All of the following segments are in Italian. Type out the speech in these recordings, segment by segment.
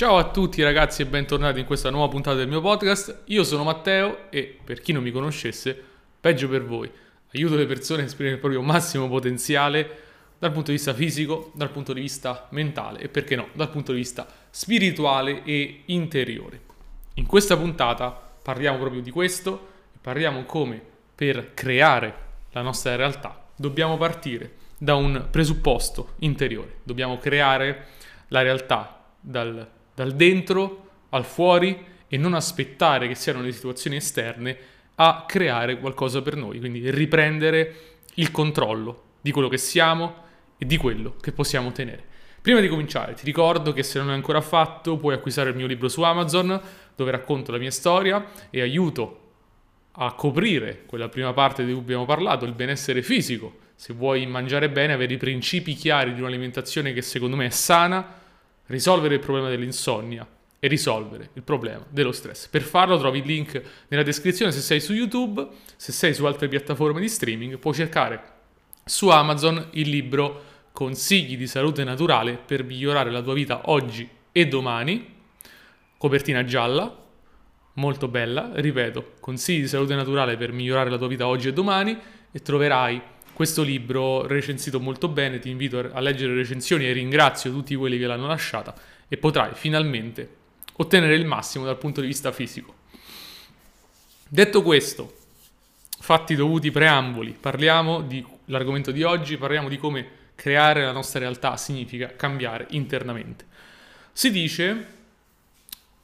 Ciao a tutti ragazzi e bentornati in questa nuova puntata del mio podcast. Io sono Matteo e per chi non mi conoscesse, peggio per voi. Aiuto le persone a esprimere il proprio massimo potenziale dal punto di vista fisico, dal punto di vista mentale e perché no, dal punto di vista spirituale e interiore. In questa puntata parliamo proprio di questo parliamo come per creare la nostra realtà dobbiamo partire da un presupposto interiore, dobbiamo creare la realtà dal dal dentro al fuori e non aspettare che siano le situazioni esterne a creare qualcosa per noi, quindi riprendere il controllo di quello che siamo e di quello che possiamo ottenere. Prima di cominciare, ti ricordo che se non l'hai ancora fatto, puoi acquistare il mio libro su Amazon, dove racconto la mia storia e aiuto a coprire quella prima parte di cui abbiamo parlato, il benessere fisico. Se vuoi mangiare bene, avere i principi chiari di un'alimentazione che secondo me è sana, risolvere il problema dell'insonnia e risolvere il problema dello stress. Per farlo trovi il link nella descrizione se sei su YouTube, se sei su altre piattaforme di streaming, puoi cercare su Amazon il libro Consigli di salute naturale per migliorare la tua vita oggi e domani, copertina gialla, molto bella, ripeto, Consigli di salute naturale per migliorare la tua vita oggi e domani e troverai questo libro recensito molto bene, ti invito a leggere le recensioni e ringrazio tutti quelli che l'hanno lasciata e potrai finalmente ottenere il massimo dal punto di vista fisico. Detto questo, fatti dovuti preamboli, parliamo dell'argomento di oggi, parliamo di come creare la nostra realtà significa cambiare internamente. Si dice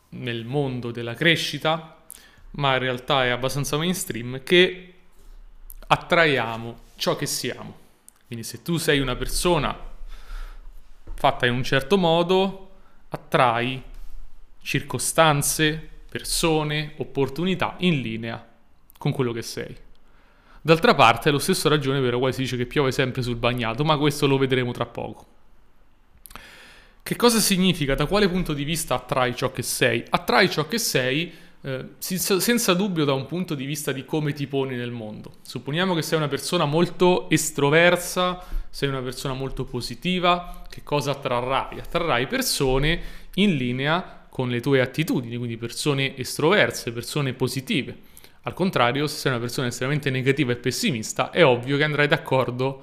nel mondo della crescita, ma in realtà è abbastanza mainstream, che attraiamo ciò che siamo. Quindi se tu sei una persona fatta in un certo modo, attrai circostanze, persone, opportunità in linea con quello che sei. D'altra parte è lo stesso ragione per la si dice che piove sempre sul bagnato, ma questo lo vedremo tra poco. Che cosa significa? Da quale punto di vista attrai ciò che sei? Attrai ciò che sei eh, senza dubbio da un punto di vista di come ti poni nel mondo. Supponiamo che sei una persona molto estroversa, sei una persona molto positiva, che cosa attrarrai? Attrarrai persone in linea con le tue attitudini, quindi persone estroverse, persone positive. Al contrario, se sei una persona estremamente negativa e pessimista, è ovvio che andrai d'accordo,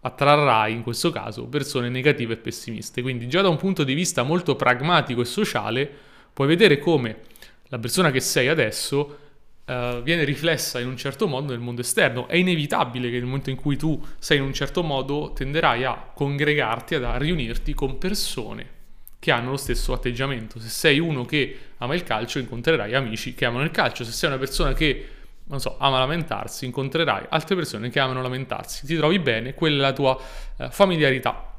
attrarrai in questo caso persone negative e pessimiste. Quindi già da un punto di vista molto pragmatico e sociale, puoi vedere come la persona che sei adesso uh, viene riflessa in un certo modo nel mondo esterno. È inevitabile che nel momento in cui tu sei in un certo modo tenderai a congregarti, a riunirti con persone che hanno lo stesso atteggiamento. Se sei uno che ama il calcio, incontrerai amici che amano il calcio. Se sei una persona che, non so, ama lamentarsi, incontrerai altre persone che amano lamentarsi. Ti trovi bene, quella è la tua uh, familiarità.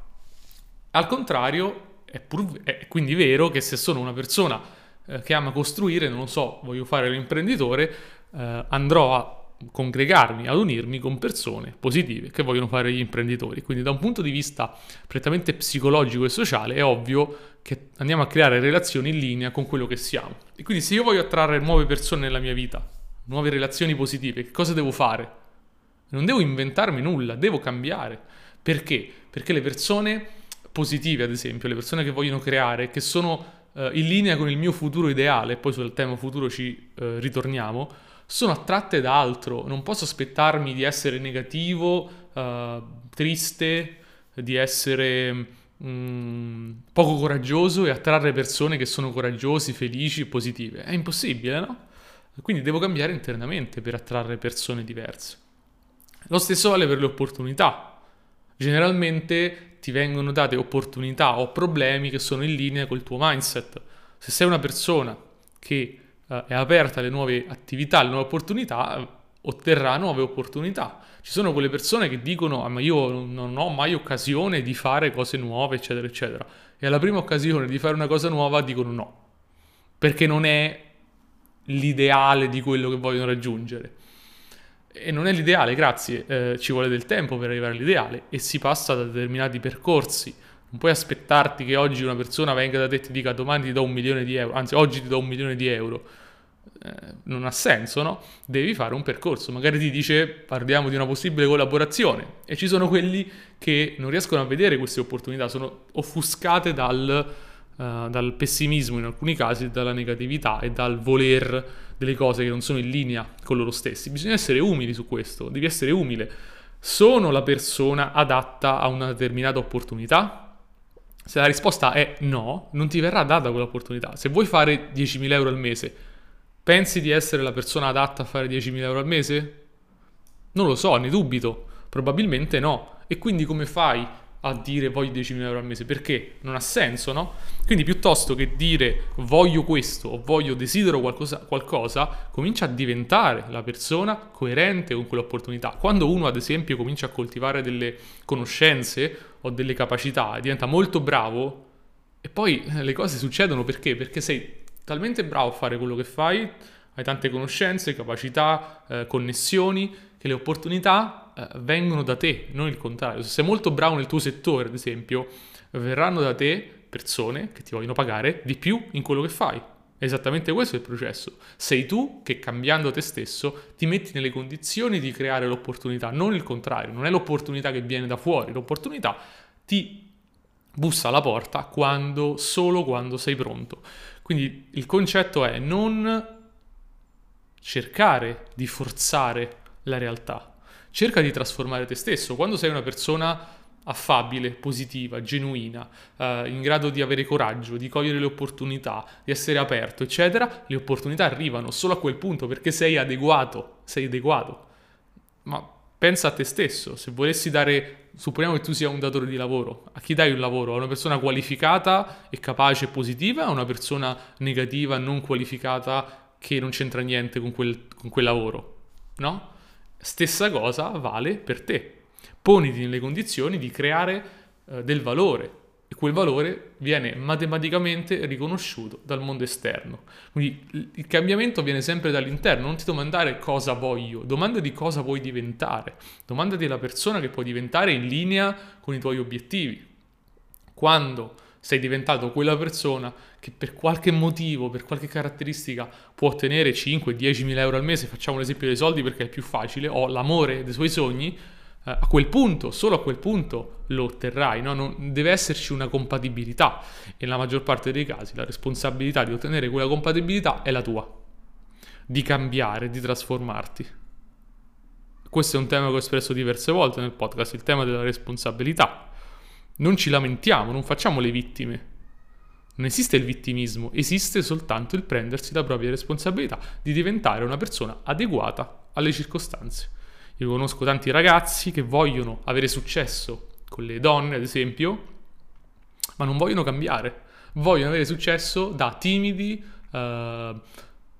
Al contrario, è, pur, è quindi vero che se sono una persona eh, che ama costruire, non so, voglio fare l'imprenditore, eh, andrò a congregarmi, ad unirmi con persone positive che vogliono fare gli imprenditori. Quindi da un punto di vista prettamente psicologico e sociale è ovvio che andiamo a creare relazioni in linea con quello che siamo. E quindi se io voglio attrarre nuove persone nella mia vita, nuove relazioni positive, che cosa devo fare? Non devo inventarmi nulla, devo cambiare. Perché? Perché le persone positive, ad esempio, le persone che vogliono creare, che sono eh, in linea con il mio futuro ideale, poi sul tema futuro ci eh, ritorniamo, sono attratte da altro. Non posso aspettarmi di essere negativo, eh, triste, di essere mh, mm, poco coraggioso e attrarre persone che sono coraggiosi, felici, positive. È impossibile, no? Quindi devo cambiare internamente per attrarre persone diverse. Lo stesso vale per le opportunità. Generalmente ti vengono date opportunità o problemi che sono in linea col tuo mindset. Se sei una persona che uh, è aperta alle nuove attività, alle nuove opportunità, otterrà nuove opportunità. Ci sono quelle persone che dicono: ah, Ma io non ho mai occasione di fare cose nuove, eccetera, eccetera. E alla prima occasione di fare una cosa nuova dicono no, perché non è l'ideale di quello che vogliono raggiungere. E non è l'ideale, grazie, eh, ci vuole del tempo per arrivare all'ideale e si passa da determinati percorsi. Non puoi aspettarti che oggi una persona venga da te e ti dica domani ti do un milione di euro, anzi oggi ti do un milione di euro. Eh, non ha senso, no? Devi fare un percorso. Magari ti dice parliamo di una possibile collaborazione e ci sono quelli che non riescono a vedere queste opportunità, sono offuscate dal, uh, dal pessimismo in alcuni casi, dalla negatività e dal voler delle cose che non sono in linea con loro stessi. Bisogna essere umili su questo, devi essere umile. Sono la persona adatta a una determinata opportunità? Se la risposta è no, non ti verrà data quell'opportunità. Se vuoi fare 10.000 euro al mese, pensi di essere la persona adatta a fare 10.000 euro al mese? Non lo so, ne dubito. Probabilmente no. E quindi come fai a dire voglio 10.000 euro al mese? Perché? Non ha senso, no? Quindi piuttosto che dire voglio questo o voglio desidero qualcosa, qualcosa, comincia a diventare la persona coerente con quell'opportunità. Quando uno ad esempio comincia a coltivare delle conoscenze o delle capacità, diventa molto bravo e poi le cose succedono perché? Perché sei talmente bravo a fare quello che fai, hai tante conoscenze, capacità, eh, connessioni che le opportunità eh, vengono da te, non il contrario. Se sei molto bravo nel tuo settore, ad esempio, verranno da te persone che ti vogliono pagare di più in quello che fai. Esattamente questo è il processo. Sei tu che cambiando te stesso ti metti nelle condizioni di creare l'opportunità, non il contrario, non è l'opportunità che viene da fuori, l'opportunità ti bussa alla porta quando, solo quando sei pronto. Quindi il concetto è non cercare di forzare la realtà. Cerca di trasformare te stesso. Quando sei una persona affabile, positiva, genuina, eh, in grado di avere coraggio, di cogliere le opportunità, di essere aperto, eccetera, le opportunità arrivano solo a quel punto perché sei adeguato, sei adeguato. Ma pensa a te stesso, se volessi dare, supponiamo che tu sia un datore di lavoro, a chi dai un lavoro? A una persona qualificata e capace e positiva, a una persona negativa, non qualificata, che non c'entra niente con quel, con quel lavoro? No? Stessa cosa vale per te. Poniti nelle condizioni di creare eh, del valore e quel valore viene matematicamente riconosciuto dal mondo esterno. Quindi il cambiamento viene sempre dall'interno, non ti domandare cosa voglio, domandati cosa vuoi diventare, domandati la persona che puoi diventare in linea con i tuoi obiettivi. Quando sei diventato quella persona che per qualche motivo, per qualche caratteristica può ottenere 5-10 mila euro al mese, facciamo l'esempio dei soldi perché è più facile, o l'amore dei suoi sogni, eh, a quel punto, solo a quel punto lo otterrai, no? non, deve esserci una compatibilità e nella maggior parte dei casi la responsabilità di ottenere quella compatibilità è la tua, di cambiare, di trasformarti. Questo è un tema che ho espresso diverse volte nel podcast, il tema della responsabilità. Non ci lamentiamo, non facciamo le vittime. Non esiste il vittimismo, esiste soltanto il prendersi la propria responsabilità di diventare una persona adeguata alle circostanze. Io conosco tanti ragazzi che vogliono avere successo con le donne, ad esempio, ma non vogliono cambiare. Vogliono avere successo da timidi, eh,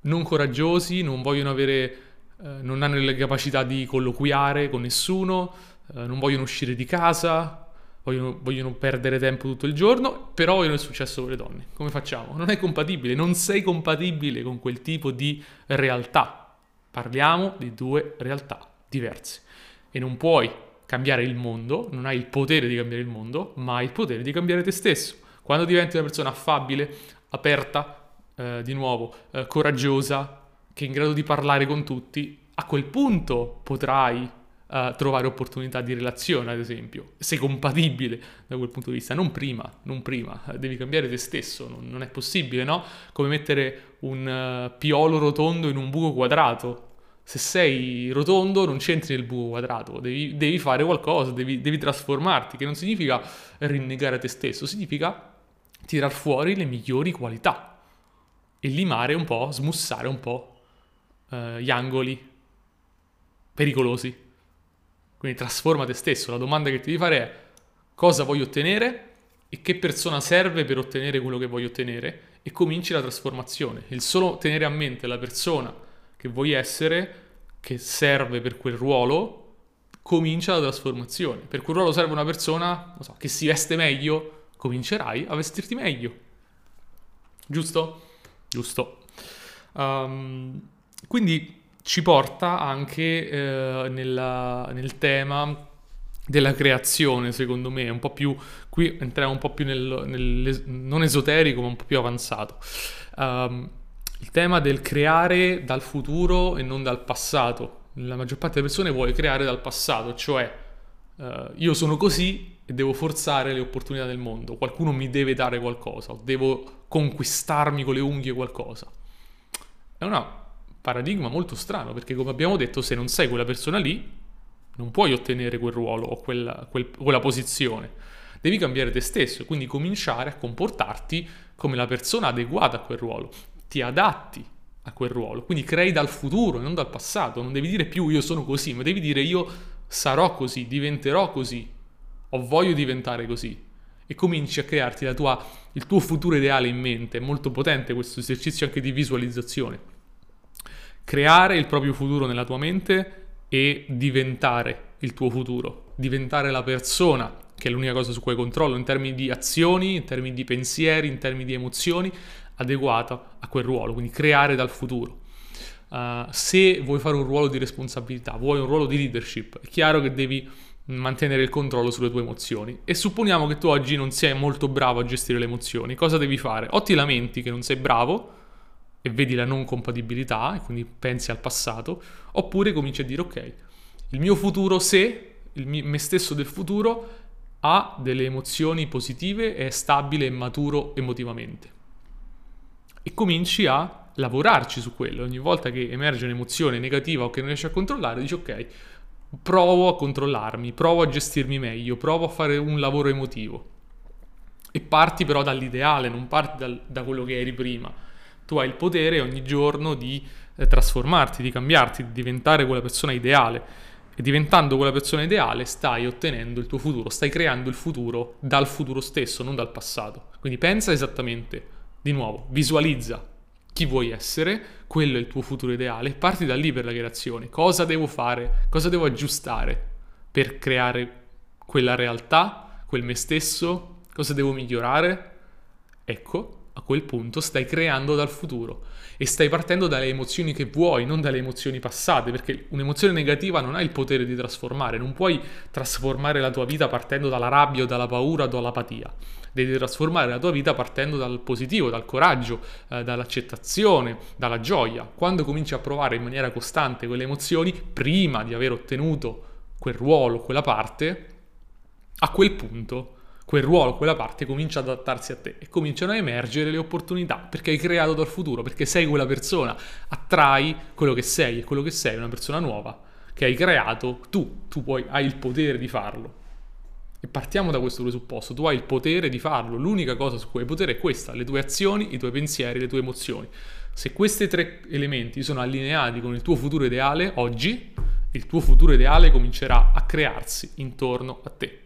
non coraggiosi, non vogliono avere, eh, non hanno le capacità di colloquiare con nessuno, eh, non vogliono uscire di casa, vogliono, vogliono, perdere tempo tutto il giorno, però vogliono il successo con le donne. Come facciamo? Non è compatibile, non sei compatibile con quel tipo di realtà. Parliamo di due realtà diverse e non puoi cambiare il mondo, non hai il potere di cambiare il mondo, ma hai il potere di cambiare te stesso. Quando diventi una persona affabile, aperta, eh, di nuovo, eh, coraggiosa, che è in grado di parlare con tutti, a quel punto potrai uh, trovare opportunità di relazione, ad esempio. Sei compatibile da quel punto di vista, non prima, non prima, devi cambiare te stesso, non, non è possibile, no? Come mettere un uh, piolo rotondo in un buco quadrato. Se sei rotondo non c'entri nel buco quadrato, devi, devi fare qualcosa, devi, devi trasformarti, che non significa rinnegare te stesso, significa tirar fuori le migliori qualità e limare un po', smussare un po' uh, gli angoli pericolosi. Quindi trasforma te stesso. La domanda che ti devi fare è cosa voglio ottenere e che persona serve per ottenere quello che voglio ottenere e cominci la trasformazione. Il solo tenere a mente la persona che vuoi essere, che serve per quel ruolo, comincia la trasformazione. Per quel ruolo serve una persona so, che si veste meglio, comincerai a vestirti meglio. Giusto? Giusto. Um, quindi ci porta anche eh, nella, nel tema della creazione, secondo me, un po' più, qui entriamo un po' più nel, nel non esoterico, ma un po' più avanzato. Um, il tema del creare dal futuro e non dal passato. La maggior parte delle persone vuole creare dal passato, cioè uh, io sono così e devo forzare le opportunità del mondo, qualcuno mi deve dare qualcosa, devo conquistarmi con le unghie qualcosa. È un paradigma molto strano perché come abbiamo detto se non sei quella persona lì non puoi ottenere quel ruolo o quella, quel, quella posizione. Devi cambiare te stesso e quindi cominciare a comportarti come la persona adeguata a quel ruolo. Ti adatti a quel ruolo, quindi crei dal futuro, non dal passato. Non devi dire più io sono così, ma devi dire io sarò così, diventerò così, o voglio diventare così. E cominci a crearti tua, il tuo futuro ideale in mente. È molto potente questo esercizio anche di visualizzazione. Creare il proprio futuro nella tua mente e diventare il tuo futuro, diventare la persona, che è l'unica cosa su cui controllo in termini di azioni, in termini di pensieri, in termini di emozioni, adeguata a quel ruolo, quindi creare dal futuro. Uh, se vuoi fare un ruolo di responsabilità, vuoi un ruolo di leadership, è chiaro che devi mantenere il controllo sulle tue emozioni. E supponiamo che tu oggi non sei molto bravo a gestire le emozioni, cosa devi fare? O ti lamenti che non sei bravo e vedi la non compatibilità e quindi pensi al passato, oppure cominci a dire ok, il mio futuro se, il mio, me stesso del futuro ha delle emozioni positive, è stabile e maturo emotivamente. E cominci a lavorarci su quello. Ogni volta che emerge un'emozione negativa o che non riesci a controllare, dici ok, provo a controllarmi, provo a gestirmi meglio, provo a fare un lavoro emotivo. E parti però dall'ideale, non parti dal, da quello che eri prima tu hai il potere ogni giorno di eh, trasformarti, di cambiarti, di diventare quella persona ideale. E diventando quella persona ideale stai ottenendo il tuo futuro, stai creando il futuro dal futuro stesso, non dal passato. Quindi pensa esattamente, di nuovo, visualizza chi vuoi essere, quello è il tuo futuro ideale, parti da lì per la creazione. Cosa devo fare? Cosa devo aggiustare per creare quella realtà, quel me stesso? Cosa devo migliorare? Ecco, quel punto stai creando dal futuro e stai partendo dalle emozioni che vuoi, non dalle emozioni passate, perché un'emozione negativa non ha il potere di trasformare, non puoi trasformare la tua vita partendo dalla rabbia dalla paura o dall'apatia. Devi trasformare la tua vita partendo dal positivo, dal coraggio, eh, dall'accettazione, dalla gioia. Quando cominci a provare in maniera costante quelle emozioni, prima di aver ottenuto quel ruolo, quella parte, a quel punto quel ruolo, quella parte comincia ad adattarsi a te e cominciano a emergere le opportunità perché hai creato dal futuro, perché sei quella persona, attrai quello che sei e quello che sei è una persona nuova che hai creato tu, tu puoi, hai il potere di farlo. E partiamo da questo presupposto, tu hai il potere di farlo, l'unica cosa su cui hai potere è questa, le tue azioni, i tuoi pensieri, le tue emozioni. Se questi tre elementi sono allineati con il tuo futuro ideale, oggi il tuo futuro ideale comincerà a crearsi intorno a te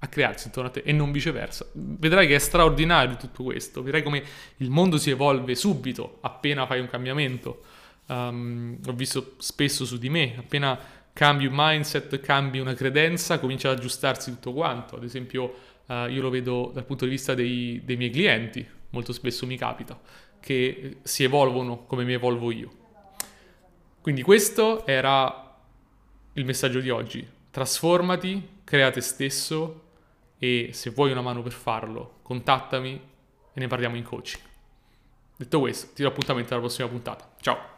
a crearsi intorno a te e non viceversa. Vedrai che è straordinario tutto questo, vedrai come il mondo si evolve subito appena fai un cambiamento. Um, ho visto spesso su di me, appena cambi un mindset, cambi una credenza, comincia ad aggiustarsi tutto quanto. Ad esempio, uh, io lo vedo dal punto di vista dei, dei miei clienti, molto spesso mi capita, che si evolvono come mi evolvo io. Quindi questo era il messaggio di oggi. Trasformati, crea te stesso, e se vuoi una mano per farlo, contattami e ne parliamo in coaching. Detto questo, ti do appuntamento alla prossima puntata. Ciao!